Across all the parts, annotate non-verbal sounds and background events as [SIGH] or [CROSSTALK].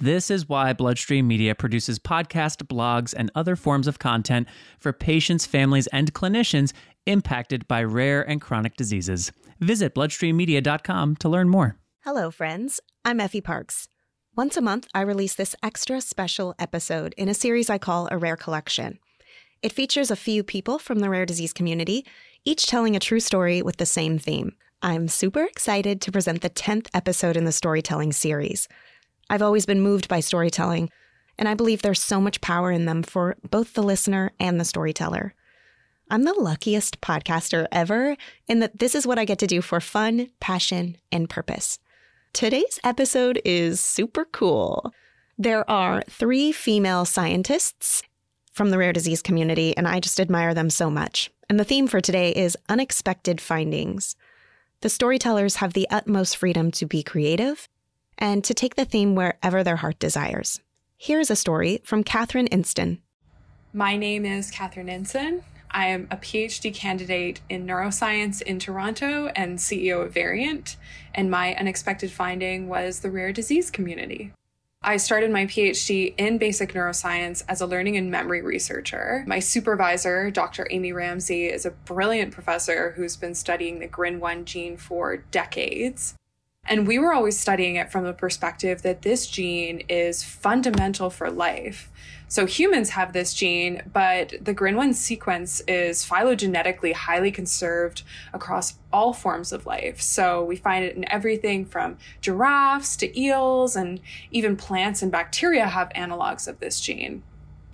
This is why Bloodstream Media produces podcasts, blogs, and other forms of content for patients, families, and clinicians impacted by rare and chronic diseases. Visit bloodstreammedia.com to learn more. Hello, friends. I'm Effie Parks. Once a month, I release this extra special episode in a series I call A Rare Collection. It features a few people from the rare disease community, each telling a true story with the same theme. I'm super excited to present the 10th episode in the storytelling series. I've always been moved by storytelling, and I believe there's so much power in them for both the listener and the storyteller. I'm the luckiest podcaster ever in that this is what I get to do for fun, passion, and purpose. Today's episode is super cool. There are three female scientists from the rare disease community, and I just admire them so much. And the theme for today is unexpected findings. The storytellers have the utmost freedom to be creative and to take the theme wherever their heart desires. Here's a story from Catherine Inston. My name is Catherine Inston. I am a PhD candidate in neuroscience in Toronto and CEO of Variant, and my unexpected finding was the rare disease community. I started my PhD in basic neuroscience as a learning and memory researcher. My supervisor, Dr. Amy Ramsey, is a brilliant professor who's been studying the GRIN1 gene for decades. And we were always studying it from the perspective that this gene is fundamental for life. So humans have this gene, but the GRIN1 sequence is phylogenetically highly conserved across all forms of life. So we find it in everything from giraffes to eels, and even plants and bacteria have analogs of this gene.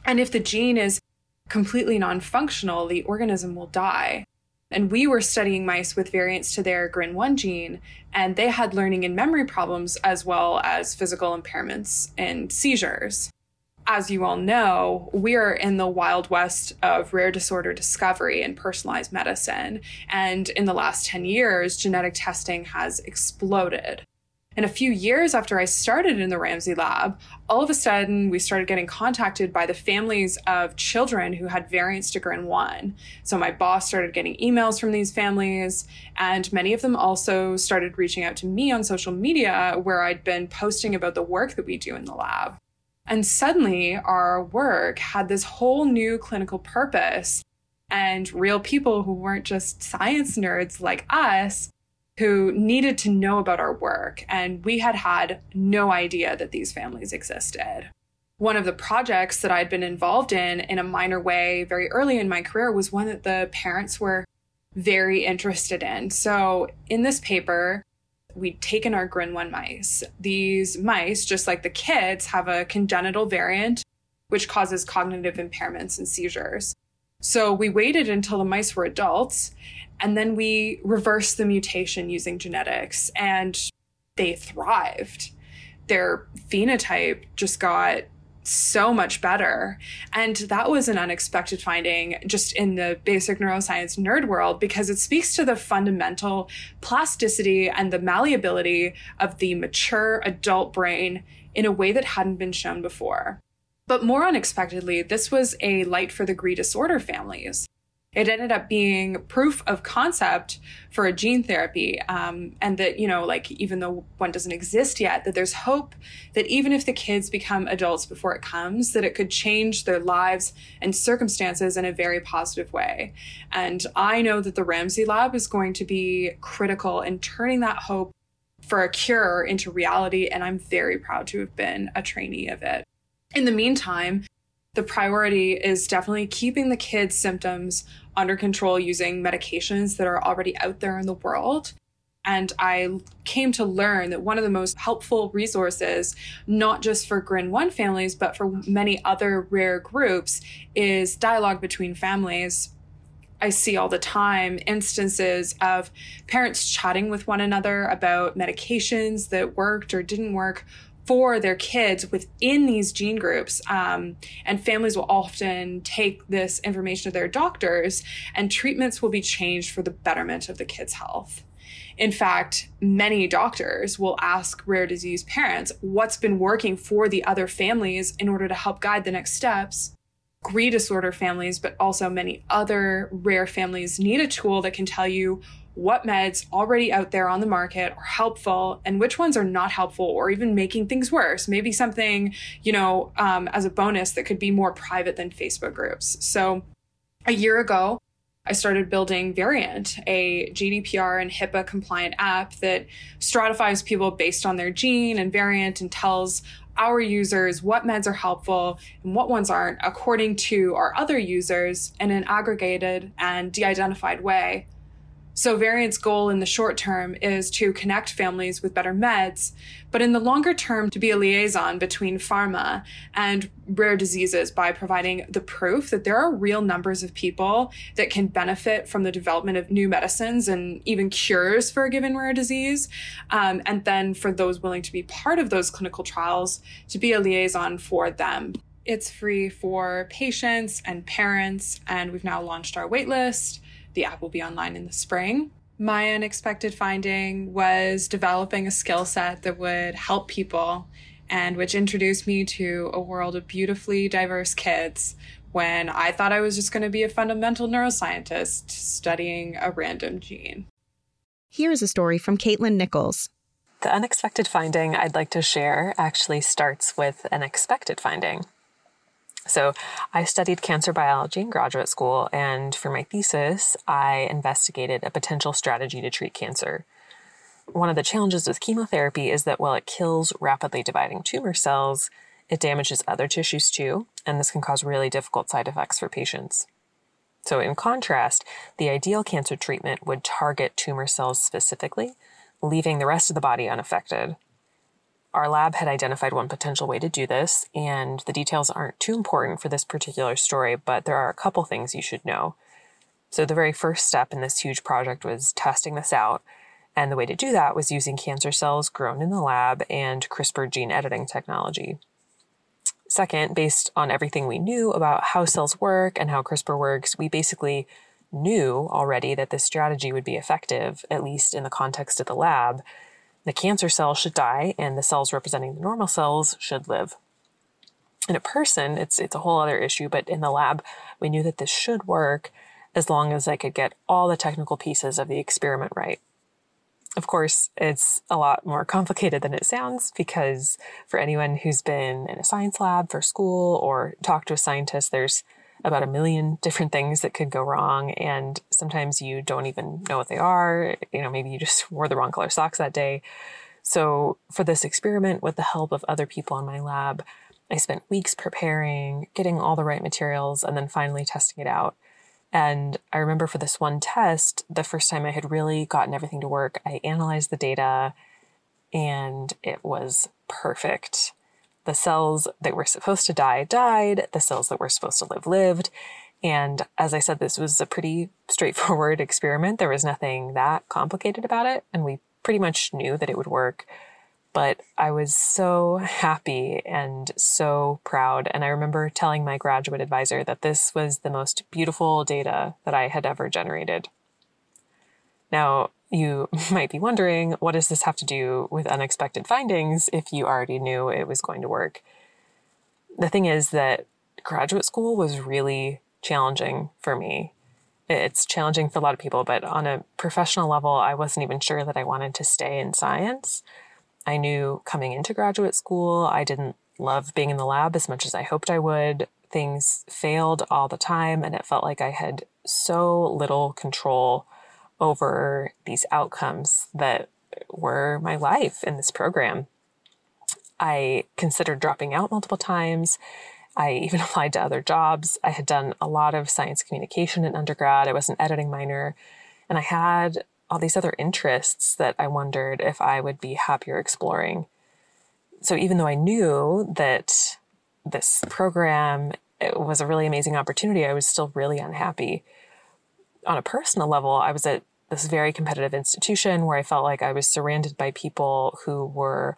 And if the gene is completely non functional, the organism will die. And we were studying mice with variants to their GRIN1 gene, and they had learning and memory problems as well as physical impairments and seizures. As you all know, we are in the wild west of rare disorder discovery and personalized medicine. And in the last 10 years, genetic testing has exploded. And a few years after I started in the Ramsey lab, all of a sudden we started getting contacted by the families of children who had variant to GRIN1. So my boss started getting emails from these families, and many of them also started reaching out to me on social media where I'd been posting about the work that we do in the lab. And suddenly our work had this whole new clinical purpose, and real people who weren't just science nerds like us who needed to know about our work, and we had had no idea that these families existed. One of the projects that I'd been involved in in a minor way very early in my career was one that the parents were very interested in. So, in this paper, we'd taken our GRIN1 mice. These mice, just like the kids, have a congenital variant which causes cognitive impairments and seizures. So we waited until the mice were adults and then we reversed the mutation using genetics and they thrived. Their phenotype just got so much better. And that was an unexpected finding just in the basic neuroscience nerd world because it speaks to the fundamental plasticity and the malleability of the mature adult brain in a way that hadn't been shown before. But more unexpectedly, this was a light for the GRIN disorder families. It ended up being proof of concept for a gene therapy um, and that you know like even though one doesn't exist yet that there's hope that even if the kids become adults before it comes that it could change their lives and circumstances in a very positive way. And i know that the ramsey lab is going to be critical in turning that hope for a cure into reality and i'm very proud to have been a trainee of it in the meantime The priority is definitely keeping the kids' symptoms under control using medications that are already out there in the world. And I came to learn that one of the most helpful resources, not just for GRIN1 families, but for many other rare groups, is dialogue between families. I see all the time instances of parents chatting with one another about medications that worked or didn't work for their kids within these gene groups. Um, and families will often take this information to their doctors, and treatments will be changed for the betterment of the kid's health. In fact, many doctors will ask rare disease parents what's been working for the other families in order to help guide the next steps. GRIN disorder families, but also many other rare families need a tool that can tell you what meds already out there on the market are helpful and which ones are not helpful or even making things worse. Maybe something, you know, um, as a bonus that could be more private than Facebook groups. So a year ago, I started building Variant, a GDPR and HIPAA compliant app that stratifies people based on their gene and variant and tells our users what meds are helpful and what ones aren't according to our other users in an aggregated and de identified way. So, Variant's goal in the short term is to connect families with better meds, but in the longer term, to be a liaison between pharma and rare diseases by providing the proof that there are real numbers of people that can benefit from the development of new medicines and even cures for a given rare disease. Um, and then for those willing to be part of those clinical trials, to be a liaison for them. It's free for patients and parents, and we've now launched our waitlist. The app will be online in the spring. My unexpected finding was developing a skill set that would help people and which introduced me to a world of beautifully diverse kids when I thought I was just going to be a fundamental neuroscientist studying a random gene. Here is a story from Caitlin Nichols. The unexpected finding I'd like to share actually starts with an expected finding. So, I studied cancer biology in graduate school, and for my thesis, I investigated a potential strategy to treat cancer. One of the challenges with chemotherapy is that while it kills rapidly dividing tumor cells, it damages other tissues too, and this can cause really difficult side effects for patients. So, in contrast, the ideal cancer treatment would target tumor cells specifically, leaving the rest of the body unaffected. Our lab had identified one potential way to do this, and the details aren't too important for this particular story, but there are a couple things you should know. So, the very first step in this huge project was testing this out, and the way to do that was using cancer cells grown in the lab and CRISPR gene editing technology. Second, based on everything we knew about how cells work and how CRISPR works, we basically knew already that this strategy would be effective, at least in the context of the lab, the cancer cells should die and the cells representing the normal cells should live. In a person, it's it's a whole other issue, but in the lab, we knew that this should work as long as I could get all the technical pieces of the experiment right. Of course, it's a lot more complicated than it sounds because for anyone who's been in a science lab for school or talked to a scientist, there's about a million different things that could go wrong. And sometimes you don't even know what they are. You know, maybe you just wore the wrong color socks that day. So, for this experiment, with the help of other people in my lab, I spent weeks preparing, getting all the right materials, and then finally testing it out. And I remember for this one test, the first time I had really gotten everything to work, I analyzed the data and it was perfect. The cells that were supposed to die died, the cells that were supposed to live lived. And as I said, this was a pretty straightforward [LAUGHS] experiment. There was nothing that complicated about it, and we pretty much knew that it would work. But I was so happy and so proud. And I remember telling my graduate advisor that this was the most beautiful data that I had ever generated. Now, you [LAUGHS] might be wondering, what does this have to do with unexpected findings if you already knew it was going to work? The thing is that graduate school was really challenging for me. It's challenging for a lot of people, but on a professional level, I wasn't even sure that I wanted to stay in science. I knew coming into graduate school, I didn't love being in the lab as much as I hoped I would. Things failed all the time, and it felt like I had so little control over these outcomes that were my life in this program. I considered dropping out multiple times, I [LAUGHS] even applied to other jobs. I had done a lot of science communication in undergrad. I was an editing minor, and I had all these other interests that I wondered if I would be happier exploring. So even though I knew that this program was a really amazing opportunity, I was still really unhappy. On a personal level, I was at this very competitive institution where I felt like I was surrounded by people who were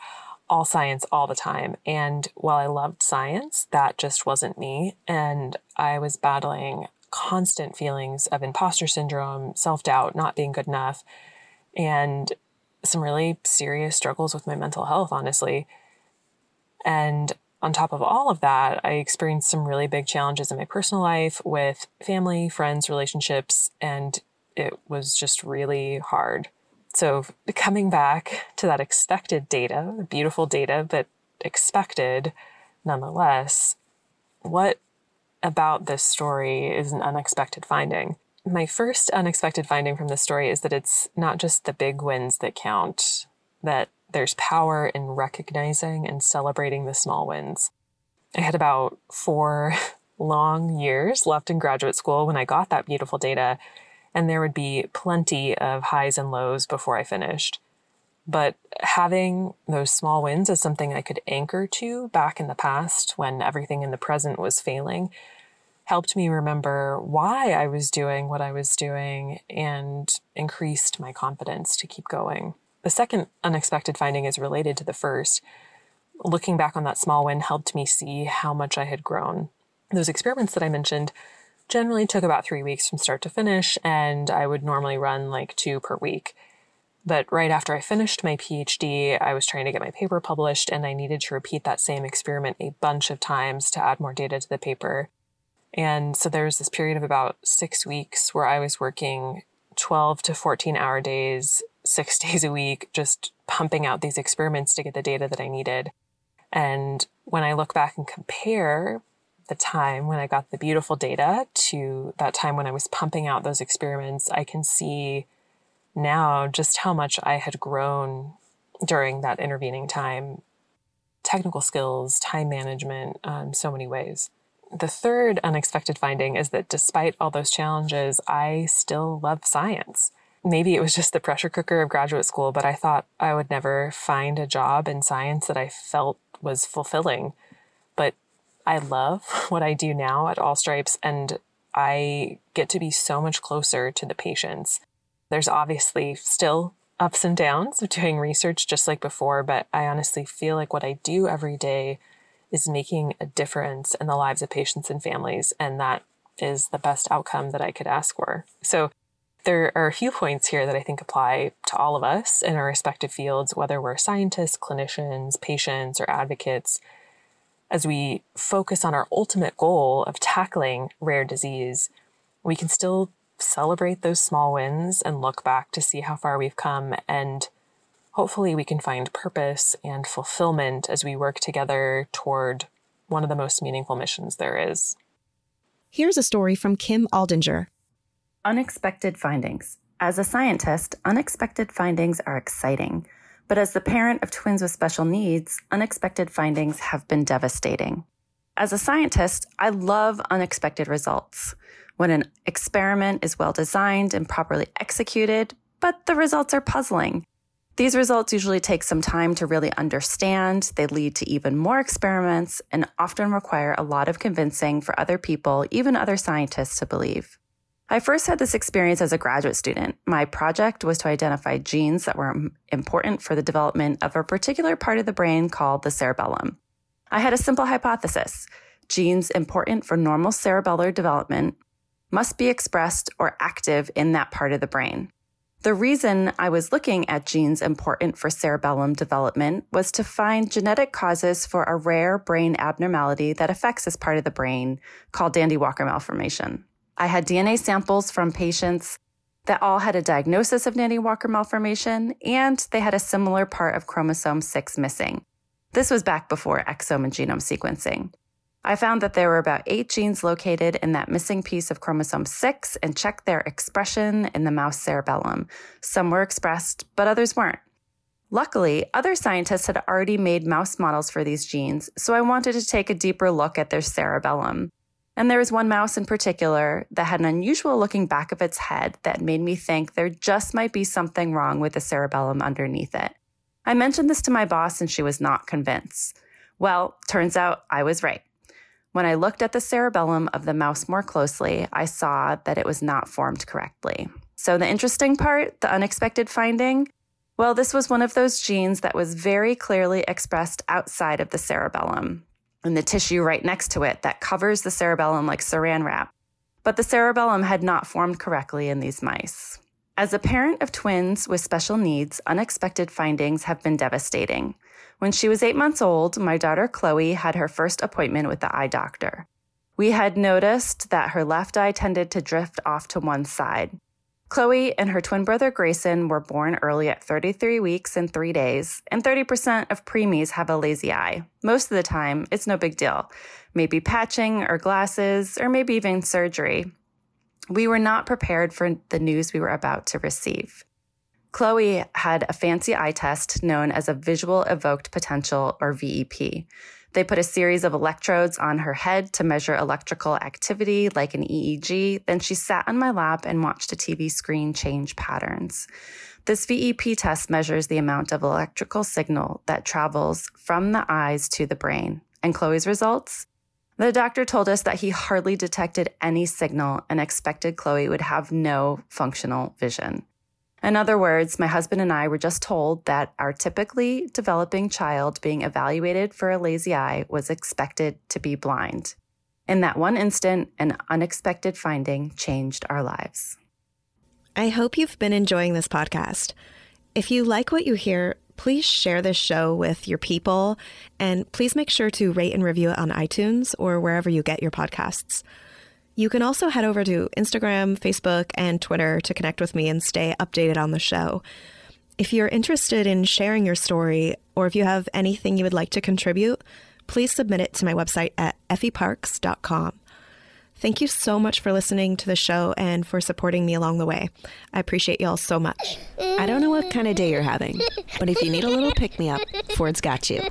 all science all the time. And while I loved science, that just wasn't me. And I was battling constant feelings of imposter syndrome, self doubt, not being good enough, and some really serious struggles with my mental health, honestly. And on top of all of that, I experienced some really big challenges in my personal life with family, friends, relationships, and it was just really hard. So, coming back to that expected data, beautiful data, but expected nonetheless, what about this story is an unexpected finding? My first unexpected finding from this story is that it's not just the big wins that count, that there's power in recognizing and celebrating the small wins. I had about four [LAUGHS] long years left in graduate school when I got that beautiful data, and there would be plenty of highs and lows before I finished. But having those small wins as something I could anchor to back in the past when everything in the present was failing helped me remember why I was doing what I was doing and increased my confidence to keep going. The second unexpected finding is related to the first. Looking back on that small win helped me see how much I had grown. Those experiments that I mentioned generally took about three weeks from start to finish, and I would normally run like two per week. But right after I finished my PhD, I was trying to get my paper published, and I needed to repeat that same experiment a bunch of times to add more data to the paper. And so there was this period of about six weeks where I was working 12 to 14 hour days, six [LAUGHS] days a week, just pumping out these experiments to get the data that I needed. And when I look back and compare the time when I got the beautiful data to that time when I was pumping out those experiments, I can see now just how much I had grown during that intervening time technical skills, time management, um, so many ways. The third unexpected finding is that despite all those challenges, I still love science. Maybe it was just the pressure cooker of graduate school, but I thought I would never find a job in science that I felt was fulfilling. I love [LAUGHS] what I do now at AllStripes, and I get to be so much closer to the patients. There's obviously still ups and downs of doing research just like before, but I honestly feel like what I do every day is making a difference in the lives of patients and families, and that is the best outcome that I could ask for. So, there are a few points here that I think apply to all of us in our respective fields, whether we're scientists, clinicians, patients, or advocates as we focus on our ultimate goal of tackling rare disease, we can still celebrate those small wins and look back to see how far we've come. And hopefully, we can find purpose and fulfillment as we work together toward one of the most meaningful missions there is. Here's a story from Kim Aldinger. Unexpected findings. As a scientist, unexpected findings are exciting. But as the parent of twins with special needs, unexpected findings have been devastating. As a scientist, I love unexpected results. When an experiment is well designed and properly executed, but the results are puzzling. These results usually take some time to really understand. They lead to even more experiments and often require a lot of convincing for other people, even other scientists, to believe. I first had this experience as a graduate student. My project was to identify genes that were important for the development of a particular part of the brain called the cerebellum. I had a simple hypothesis. Genes important for normal cerebellar development must be expressed or active in that part of the brain. The reason I was looking at genes important for cerebellum development was to find genetic causes for a rare brain abnormality that affects this part of the brain called Dandy Walker malformation. I had DNA samples from patients that all had a diagnosis of Dandy Walker malformation, and they had a similar part of chromosome 6 missing. This was back before exome and genome sequencing. I found that there were about eight genes located in that missing piece of chromosome 6 and checked their expression in the mouse cerebellum. Some were expressed, but others weren't. Luckily, other scientists had already made mouse models for these genes, so I wanted to take a deeper look at their cerebellum. And there was one mouse in particular that had an unusual looking back of its head that made me think there just might be something wrong with the cerebellum underneath it. I mentioned this to my boss and she was not convinced. Well, turns out I was right. When I looked at the cerebellum of the mouse more closely, I saw that it was not formed correctly. So, the interesting part, the unexpected finding, well, this was one of those genes that was very clearly expressed outside of the cerebellum, in the tissue right next to it that covers the cerebellum like saran wrap. But the cerebellum had not formed correctly in these mice. As a parent of twins with special needs, unexpected findings have been devastating. When she was eight months old, my daughter Chloe had her first appointment with the eye doctor. We had noticed that her left eye tended to drift off to one side. Chloe and her twin brother Grayson were born early at 33 weeks and three days, and 30% of preemies have a lazy eye. Most of the time, it's no big deal. Maybe patching or glasses, or maybe even surgery. We were not prepared for the news we were about to receive. Chloe had a fancy eye test known as a visual evoked potential or VEP. They put a series of electrodes on her head to measure electrical activity like an EEG. Then she sat on my lap and watched a TV screen change patterns. This VEP test measures the amount of electrical signal that travels from the eyes to the brain. And Chloe's results? The doctor told us that he hardly detected any signal and expected Chloe would have no functional vision. In other words, my husband and I were just told that our typically developing child being evaluated for a lazy eye was expected to be blind. In that one instant, an unexpected finding changed our lives. I hope you've been enjoying this podcast. If you like what you hear, please share this show with your people and please make sure to rate and review it on iTunes or wherever you get your podcasts. You can also head over to Instagram, Facebook, and Twitter to connect with me and stay updated on the show. If you're interested in sharing your story or if you have anything you would like to contribute, please submit it to my website at effieparks.com. Thank you so much for listening to the show and for supporting me along the way. I appreciate y'all so much. I don't know what kind of day you're having, but if you need a little pick me up, Ford's got you. [LAUGHS]